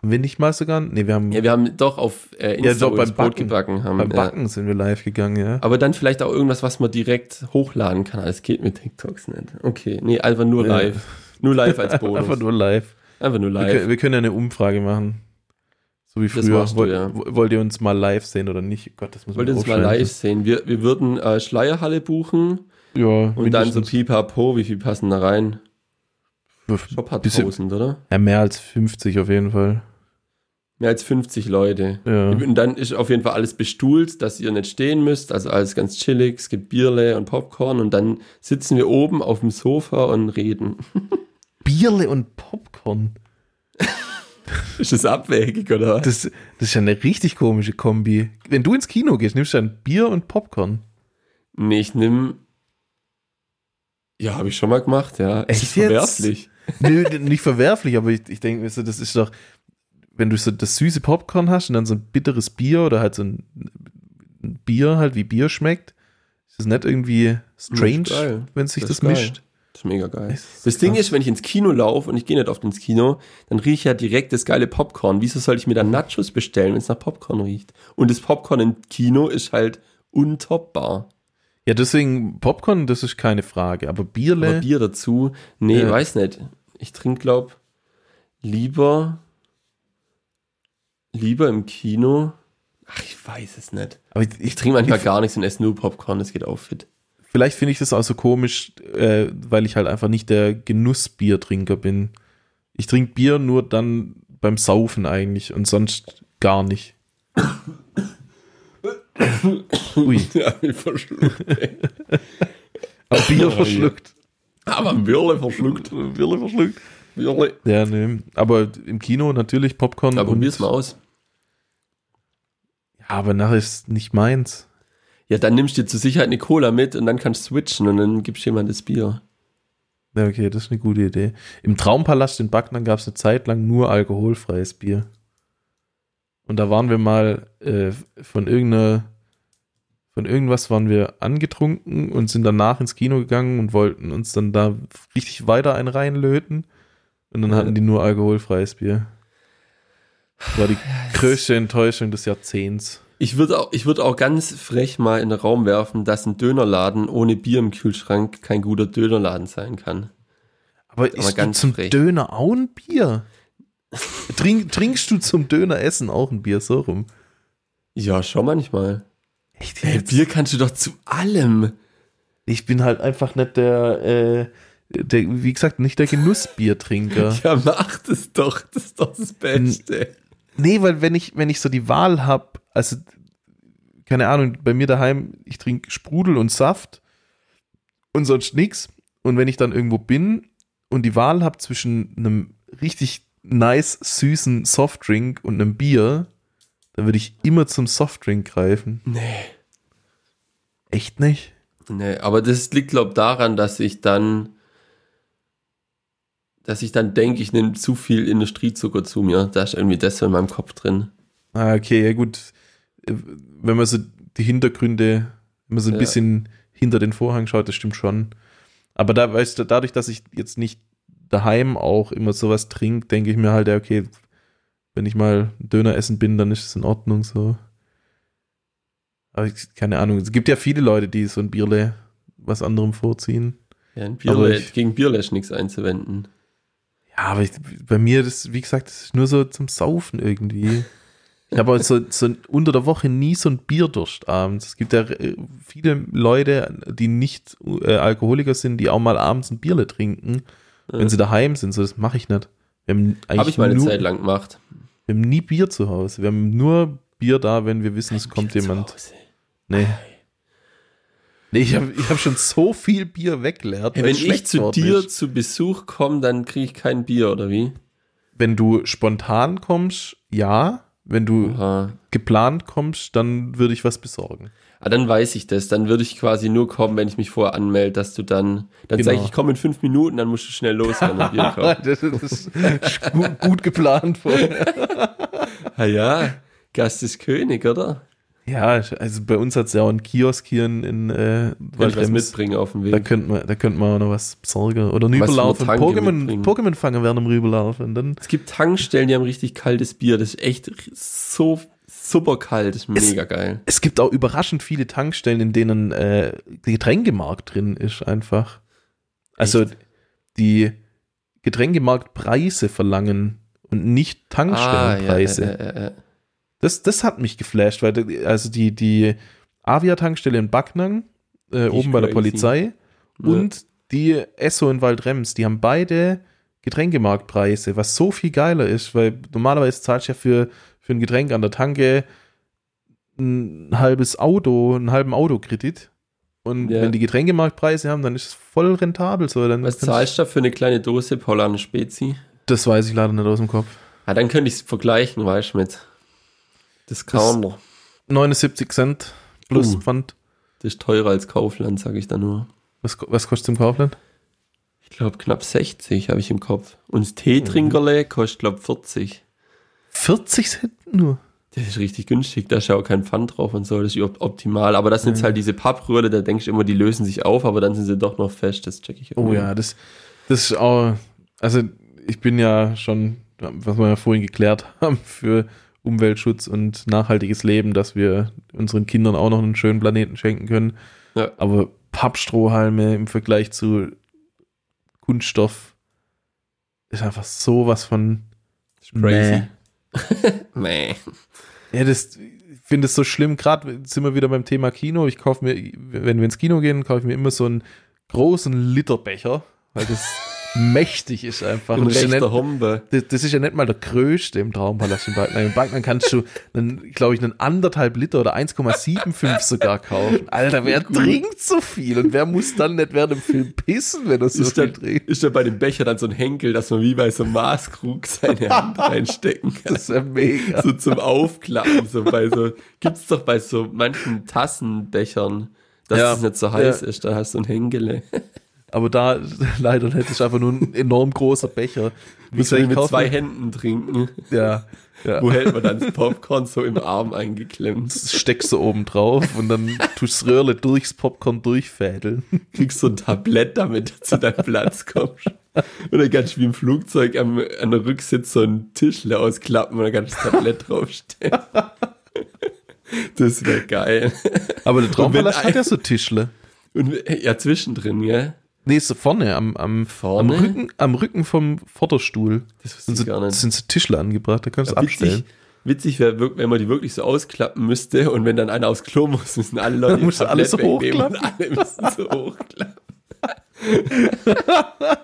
Haben wir nicht mal sogar? Nee, wir haben Ja, wir haben doch auf äh, Insta Ja, doch, beim Brot Backen. gebacken haben. beim ja. Backen sind wir live gegangen, ja. Aber dann vielleicht auch irgendwas, was man direkt hochladen kann. Das geht mit TikToks nicht. Okay, nee, einfach nur Ja. live. Nur live als Bonus. Einfach nur live. Einfach nur Wir, live. können, wir können ja eine Umfrage machen. So wie früher. du, Woll- ja. wo- Wollt ihr uns mal live sehen oder nicht? Gott, das muss Wollt ihr man das mal live sehen? Wir, wir würden äh, Schleierhalle buchen Ja, und dann so mindestens. pipapo, wie viel passen da rein? Shop hat Bisschen- 1000, oder? Ja, mehr als 50 auf jeden Fall. Mehr als 50 Leute. Ja. Und dann ist auf jeden Fall alles bestuhlt, dass ihr nicht stehen müsst. Also alles ganz chillig. Es gibt Bierle und Popcorn und dann sitzen wir oben auf dem Sofa und reden. Bierle und Popcorn. Ist das abwägig, oder? was? Das, das ist ja eine richtig komische Kombi. Wenn du ins Kino gehst, nimmst du dann Bier und Popcorn. Nee, ich nimm. Ja, habe ich schon mal gemacht, ja. Echt ist jetzt? Nö, nicht verwerflich, aber ich, ich denke mir so, das ist doch, wenn du so das süße Popcorn hast und dann so ein bitteres Bier oder halt so ein, ein Bier halt, wie Bier schmeckt, ist das nicht irgendwie strange, wenn sich Das das, mischt? Das ist mega geil. Das Das Ding krass. ist, wenn ich ins Kino laufe und ich gehe nicht oft ins Kino, dann rieche ich ja direkt das geile Popcorn. Wieso soll ich mir dann Nachos bestellen, wenn es nach Popcorn riecht? Und das Popcorn im Kino ist halt untoppbar. Ja, deswegen Popcorn, das ist keine Frage, aber Bierle, Aber Bier dazu, nee, Ja. weiß nicht. Ich trinke, glaub, lieber, lieber im Kino. Ach, ich weiß es nicht. aber ich, Ich ich, trinke manchmal gar nichts und esse nur Popcorn, das geht auch fit. vielleicht finde ich das auch so komisch, äh, weil ich halt einfach nicht der Genussbiertrinker bin. Ich trinke Bier nur dann beim Saufen eigentlich und sonst gar nicht. Ui, Ja, ich verschluckt. ey. aber Bier verschluckt. Aber ein Birle verschluckt. Birle verschluckt. Birle. Ja, nee. Aber im Kino natürlich Popcorn. Aber und- probier's mal aus. Ja, aber nachher ist nicht meins. Ja, dann nimmst du dir zur Sicherheit eine Cola mit und dann kannst du switchen und dann gibst du jemand das Bier. Ja, okay, das ist eine gute Idee. Im Traumpalast in Backnang gab es eine Zeit lang nur alkoholfreies Bier. Und da waren wir mal äh, von irgendeiner, von irgendwas waren wir angetrunken und sind danach ins Kino gegangen und wollten uns dann da richtig weiter einen reinlöten. Und dann hatten die nur alkoholfreies Bier. Das war die größte Enttäuschung des Jahrzehnts. Ich würde auch, ich würd auch ganz frech mal in den Raum werfen, dass ein Dönerladen ohne Bier im Kühlschrank kein guter Dönerladen sein kann. Aber ist ganz zum frech. Döner auch ein Bier? Trink, trinkst du zum Döneressen auch ein Bier so rum? Ja, schon manchmal. Echt Hey, jetzt? Bier kannst du doch zu allem. Ich bin halt einfach nicht der, äh, der wie gesagt, nicht der Genussbiertrinker. Ja, mach das doch. Das ist doch das Beste. nee, weil wenn ich, wenn ich so die Wahl habe, also, keine Ahnung, bei mir daheim, ich trinke Sprudel und Saft und sonst nix. Und wenn ich dann irgendwo bin und die Wahl habe zwischen einem richtig nice, süßen Softdrink und einem Bier, dann würde ich immer zum Softdrink greifen. Nee. Echt nicht? Nee, aber das liegt, glaube ich, daran, dass ich dann, dass ich dann denke, ich nehme zu viel Industriezucker zu mir. Da ist irgendwie das so in meinem Kopf drin. Ah, okay, ja gut. Wenn man so die Hintergründe, wenn man so ein Ja. bisschen hinter den Vorhang schaut, das stimmt schon. Aber da, weißt du, dadurch, dass ich jetzt nicht daheim auch immer sowas trinke, denke ich mir halt, ja, okay, wenn ich mal Döner essen bin, dann ist es in Ordnung so. Aber ich, keine Ahnung, es gibt ja viele Leute, die so ein Bierle was anderem vorziehen. Ja, ein Bierle, ich- gegen Bierle ist nichts einzuwenden. Ja, aber ich, bei mir, das, wie gesagt, das ist nur so zum Saufen irgendwie. Ich habe so, so unter der Woche nie so ein Bierdurst abends. Es gibt ja äh, viele Leute, die nicht äh, Alkoholiker sind, die auch mal abends ein Bierle trinken, wenn Ja. sie daheim sind. So, das mache ich nicht. Habe ich mal eine Zeit lang gemacht. Wir haben nie Bier zu Hause. Wir haben nur Bier da, wenn wir wissen, es kommt Bier zu jemand. Hause. Nee. Nee, ich habe ich hab schon so viel Bier wegleert. Hey, wenn ich zu dir ist. zu Besuch komme, dann kriege ich kein Bier, oder wie? Wenn du spontan kommst, ja. Wenn du Aha. geplant kommst, dann würde ich was besorgen. Ah, dann weiß ich das. Dann würde ich quasi nur kommen, wenn ich mich vorher anmelde, dass du dann, dann sage Genau. ich, ich komme in fünf Minuten, dann musst du schnell kaufen. das ist, gut, gut geplant vorher. Ah ja, Gast ist König, oder? Ja, also bei uns hat es ja auch einen Kiosk hier in, in äh, was Waldrems. mitbringen auf dem Da Weg. könnte man, da könnte man auch noch was besorgen. Oder einen Tanke Pokémon, mitbringen. Pokémon-Fanger werden am Rüberlaufen. Und dann Es gibt Tankstellen, die haben richtig kaltes Bier. Das ist echt so super kalt. Ist Es- mega geil. Es gibt auch überraschend viele Tankstellen, in denen äh, der Getränkemarkt drin ist, einfach. Also Echt? die Getränkemarktpreise verlangen und nicht Tankstellenpreise. Ah, ja, äh, äh. Das, das hat mich geflasht, weil die- also die, die Avia-Tankstelle in Backnang, äh, oben bei der. Polizei, Ja. und die Esso in Waldrems, die haben beide Getränkemarktpreise, was so viel geiler ist, weil normalerweise zahlst du ja für, für ein Getränk an der Tanke ein halbes Auto, einen halben Autokredit. Und Ja. wenn die Getränkemarktpreise haben, dann ist es voll rentabel. So, dann Was zahlst du da für eine kleine Dose Paulaner Spezi? Das weiß ich leider nicht aus dem Kopf. Ah, dann könnte ich es vergleichen, weißt du, mit Discounter. 79 Cent plus Uh. Pfand. Das ist teurer als Kaufland, sage ich da nur. Was, was kostet im Kaufland? Ich glaube knapp 60 habe ich im Kopf. Und das Teetrinkerle kostet, glaube 40. 40 Cent nur. Das ist richtig günstig, da ist ja auch kein Pfand drauf und so, das ist op- optimal. Aber das sind jetzt halt diese Pappröhre, da denkst du immer, die lösen sich auf, aber dann sind sie doch noch fest, das check ich Oh irgendwie. ja, das, das ist auch, also ich bin ja schon, was wir ja vorhin geklärt haben, für Umweltschutz und nachhaltiges Leben, dass wir unseren Kindern auch noch einen schönen Planeten schenken können. Ja. Aber Pappstrohhalme im Vergleich zu Kunststoff ist einfach sowas von Das ist Meh. Ja, das, ich finde es so schlimm. Gerade sind wir wieder beim Thema Kino. Ich kaufe mir, wenn wir ins Kino gehen, kaufe ich mir immer so einen großen Literbecher, weil das mächtig ist einfach. Ein das, ist ja nicht, das, ist ja nicht mal der größte im Traumpalast in Backnang. Im Backnang kannst du, glaube ich, einen anderthalb Liter oder 1,75 sogar kaufen. Alter, wer trinkt so viel? Und wer muss dann nicht während dem Film pissen, wenn er so Ist viel trinkt? ist da bei dem Becher dann so ein Henkel, dass man wie bei so einem Maßkrug seine Hand reinstecken kann? Das ist ja mega. So zum Aufklappen, so bei so, gibt's doch bei so manchen Tassenbechern, dass Ja. es nicht so heiß Ja. ist, da hast du ein Henkele. Aber da leider das ist einfach nur ein enorm großer Becher. Muss man Deswegen mit zwei Händen trinken. Ja, ja. Wo hält man dann das Popcorn so im Arm eingeklemmt? Das steckst du oben drauf und dann tust du Röhrle durchs Popcorn durchfädeln. Kriegst so ein Tablett, damit du zu deinem Platz kommst. Und dann kannst du wie im Flugzeug am, an der Rücksitz so ein Tischle ausklappen und dann kannst du das Tablett draufstellen. Das wäre geil. Aber der wenn hat ja so Tischle. Und ja, zwischendrin, gell? Nee, so vorne, am, am, Vorne? am, Rücken, am Rücken vom Vorderstuhl. Das Sind so, gar nicht. sind so Tischle angebracht, da kannst du Ja, abstellen. Witzig, witzig wäre, wenn man die wirklich so ausklappen müsste und wenn dann einer aufs Klo muss, müssen alle Leute musst du alles so und alle müssen so hochklappen.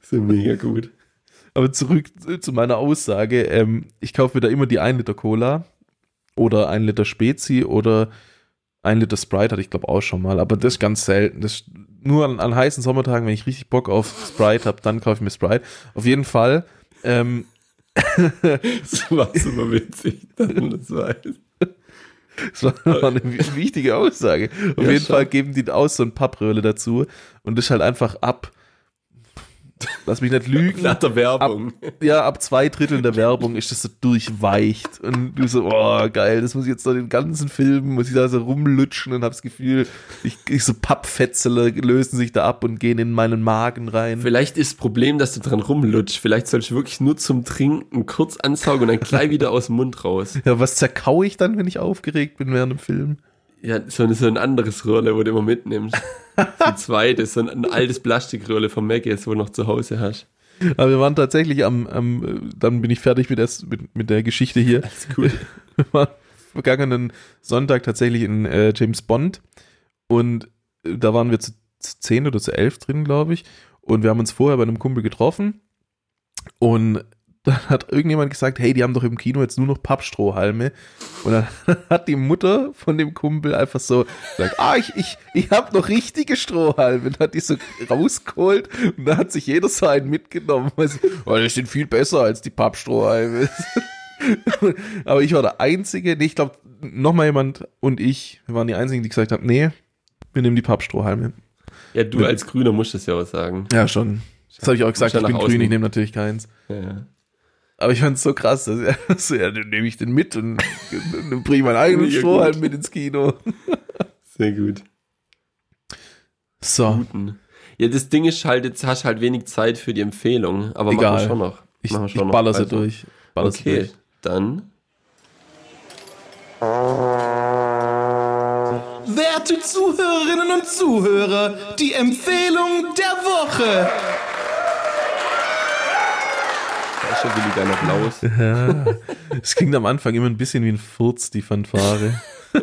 so mega gut. Aber zurück zu meiner Aussage. Ähm, ich kaufe mir da immer die 1 Liter Cola oder 1 Liter Spezi oder 1 Liter Sprite hatte ich glaube auch schon mal. Aber das ist ganz selten. Das ist nur an, an heißen Sommertagen, wenn ich richtig Bock auf Sprite habe, dann kaufe ich mir Sprite. Auf jeden Fall. Ähm, Das war super witzig, dass man das weiß. Das war eine wi- wichtige Aussage. Auf Ja, jeden schon. Fall geben die aus so ein Pappröhle dazu und das ist halt einfach ab. Lass mich nicht lügen. Nach der Werbung. Ja, ab zwei Dritteln der Werbung ist das so durchweicht. Und du so, oh, geil, das muss ich jetzt noch den ganzen Film, muss ich da so rumlutschen und hab das Gefühl, ich, ich so Pappfetzele lösen sich da ab und gehen in meinen Magen rein. Vielleicht ist das Problem, dass du dran rumlutschst. Vielleicht sollst du wirklich nur zum Trinken kurz ansaugen und dann gleich wieder aus dem Mund raus. Ja, was zerkau ich dann, wenn ich aufgeregt bin während dem Film? Ja, so ein, so ein anderes Röhrle, wo du immer mitnimmst. Die zweite, so ein, ein altes Plastikröhrle vom Maggis, wo du noch zu Hause hast. Aber wir waren tatsächlich am, am dann bin ich fertig mit der, mit, mit der Geschichte hier. Alles cool. Wir waren vergangenen Sonntag tatsächlich in äh, James Bond und äh, da waren wir zu, zu 10 oder zu 11 drin, glaube ich. Und wir haben uns vorher bei einem Kumpel getroffen und dann hat irgendjemand gesagt, hey, die haben doch im Kino jetzt nur noch Pappstrohhalme. Und dann hat die Mutter von dem Kumpel einfach so gesagt, ah, ich, ich, ich habe noch richtige Strohhalme. Und hat die so rausgeholt und da hat sich jeder so einen mitgenommen. Weil sie, oh, die sind viel besser als die Pappstrohhalme. Aber ich war der Einzige, nee, ich glaube, nochmal jemand und ich, wir waren die Einzigen, die gesagt haben, nee, wir nehmen die Pappstrohhalme. Ja, du als Grüner musst das ja auch sagen. Ja, schon. Das habe ich auch gesagt, ich bin grün, ich nehme natürlich keins. Ja, ja. Aber ich fand es so krass, dass er so, ja, dann nehme ich den mit und dann bringe ich meinen eigenen Ja, Strohhalm mit ins Kino. Sehr gut. So, Guten. Ja, das Ding ist halt, jetzt hast du halt wenig Zeit für die Empfehlung, aber machen Egal. wir schon noch. ich, machen wir ich schon noch baller sie weiter. durch. Baller sie Okay, durch. dann. Werte Zuhörerinnen und Zuhörer, die Empfehlung der Woche. Ist schon billiger Applaus. Es klingt am Anfang immer ein bisschen wie ein Furz, die Fanfare.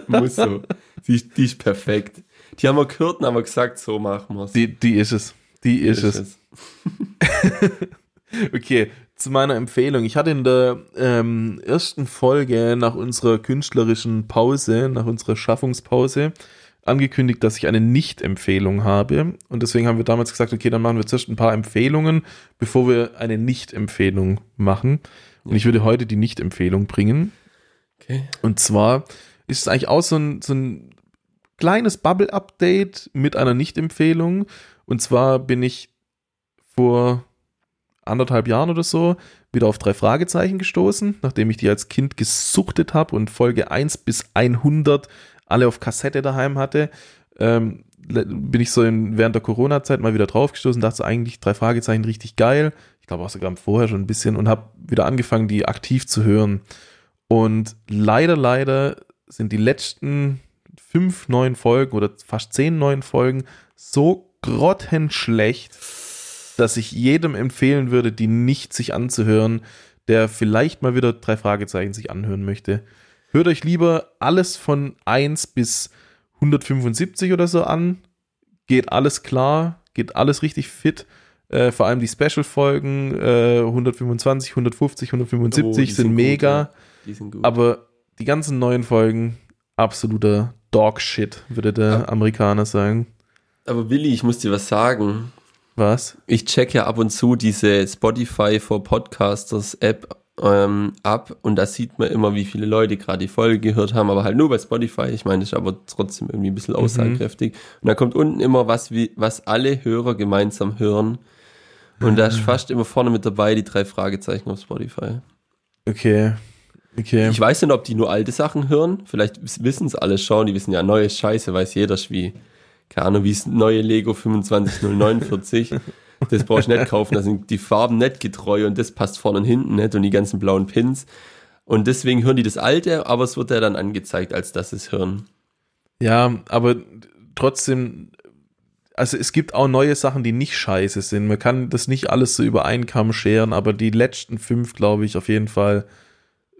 Muss so. Die, ist- die ist perfekt. Die haben wir gehört und haben wir gesagt, so machen wir es. Die, die ist es. Die ist es. Okay, zu meiner Empfehlung. Ich hatte in der ähm, ersten Folge nach unserer künstlerischen Pause, nach unserer Schaffungspause, angekündigt, dass ich eine Nicht-Empfehlung habe. Und deswegen haben wir damals gesagt, okay, dann machen wir zuerst ein paar Empfehlungen, bevor wir eine Nicht-Empfehlung machen. Und ich würde heute die Nicht-Empfehlung bringen. Okay. Und zwar ist es eigentlich auch so ein, so ein kleines Bubble-Update mit einer Nicht-Empfehlung. Und zwar bin ich vor anderthalb Jahren oder so wieder auf drei Fragezeichen gestoßen, nachdem ich die als Kind gesuchtet habe und Folge 1 bis 100 alle auf Kassette daheim hatte. Ähm, bin ich so in, während der Corona-Zeit mal wieder draufgestoßen, dachte eigentlich drei Fragezeichen richtig geil. Ich glaube auch sogar vorher schon ein bisschen und habe wieder angefangen, die aktiv zu hören. Und leider, leider sind die letzten fünf neuen Folgen oder fast zehn neuen Folgen so grottenschlecht, dass ich jedem empfehlen würde, die nicht sich anzuhören, der vielleicht mal wieder drei Fragezeichen sich anhören möchte. Hört euch lieber alles von 1 bis 175 oder so an. Geht alles klar, geht alles richtig fit. Äh, vor allem die Special-Folgen äh, 125, 150, 175 Oh, sind, sind gut, mega. ja. Die sind gut. Aber die ganzen neuen Folgen, absoluter Dog-Shit, würde der Ja. Amerikaner sagen. Aber Willi, ich muss dir was sagen. Was? Ich check ja ab und zu diese Spotify for Podcasters App ähm, ab und da sieht man immer, wie viele Leute gerade die Folge gehört haben, aber halt nur bei Spotify. Ich meine, das ist aber trotzdem irgendwie ein bisschen aussagekräftig. Und da kommt unten immer was, wie, was alle Hörer gemeinsam hören. Und da ist fast immer vorne mit dabei die drei Fragezeichen auf Spotify. Okay. Okay. Ich weiß nicht, ob die nur alte Sachen hören. Vielleicht wissen es alle schon. Die wissen ja, neue Scheiße weiß jeder, wie, keine Ahnung, wie das neue Lego 25049. das brauchst du nicht kaufen. Da sind die Farben nicht getreu und das passt vorne und hinten nicht und die ganzen blauen Pins. Und deswegen hören die das alte, aber es wird ja dann angezeigt, als dass es hören. Ja, aber trotzdem, also es gibt auch neue Sachen, die nicht scheiße sind. Man kann das nicht alles so über einen Kamm scheren, aber die letzten fünf, glaube ich, auf jeden Fall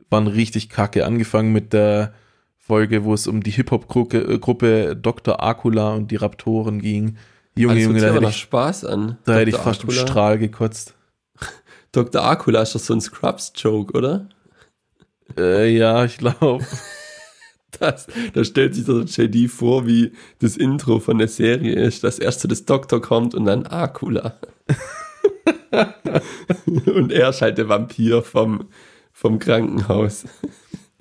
waren richtig kacke. Angefangen mit der Folge, wo es um die Hip-Hop-Gruppe äh, Dr. Akula und die Raptoren ging. Junge, Also Junge, da hätte ich, Spaß an. da hätte ich Dr. fast im Akula. Strahl gekotzt. Dr. Akula ist doch so ein Scrubs-Joke, oder? Äh, ja, ich glaube. Das, da stellt sich der JD vor, wie das Intro von der Serie ist, dass erst so das Doktor kommt und dann Akula. und er ist halt der Vampir vom, vom Krankenhaus.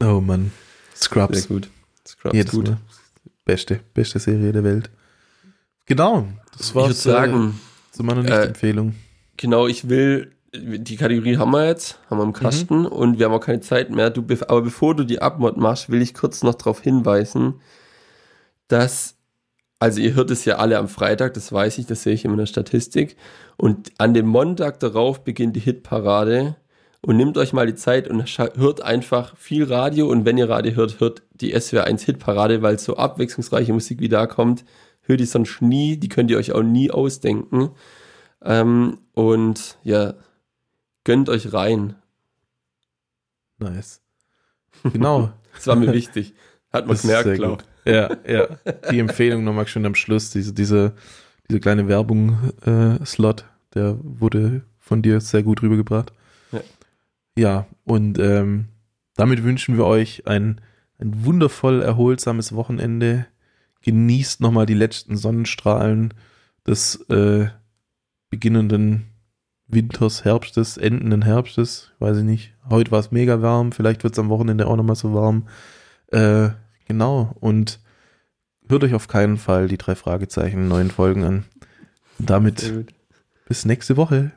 Oh Mann. Sehr Scrubs. gut. Scrubs Jedes gut. Mal. Beste, beste Serie der Welt. Genau. Das Ich war würde sagen, zu meiner äh, Nicht-Empfehlung. genau, ich will, die Kategorie haben wir jetzt, haben wir im Kasten und wir haben auch keine Zeit mehr. Du, aber bevor du die Abmod machst, will ich kurz noch darauf hinweisen, dass, also ihr hört es ja alle am Freitag, das weiß ich, das sehe ich immer in der Statistik. Und an dem Montag darauf beginnt die Hitparade. Und nehmt euch mal die Zeit und hört einfach viel Radio. Und wenn ihr Radio hört, hört die SWR1 Hitparade, weil so abwechslungsreiche Musik wie da kommt, hört ihr sonst nie. Die könnt ihr euch auch nie ausdenken. Ähm, und ja, gönnt euch rein. Nice. Genau. Das war mir wichtig. Hat man gemerkt, sehr glaub. gut. Ja, ja. Die Empfehlung nochmal schön am Schluss. Diese, diese, diese kleine Werbung-Slot, der wurde von dir sehr gut rübergebracht. Ja. Ja, und ähm, damit wünschen wir euch ein, ein wundervoll erholsames Wochenende. Genießt nochmal die letzten Sonnenstrahlen des äh, beginnenden Winters, Herbstes, endenden Herbstes. Weiß ich nicht. Heute war es mega warm. Vielleicht wird es am Wochenende auch nochmal so warm. Äh, genau. Und hört euch auf keinen Fall die drei Fragezeichen neuen Folgen an. Und damit bis nächste Woche.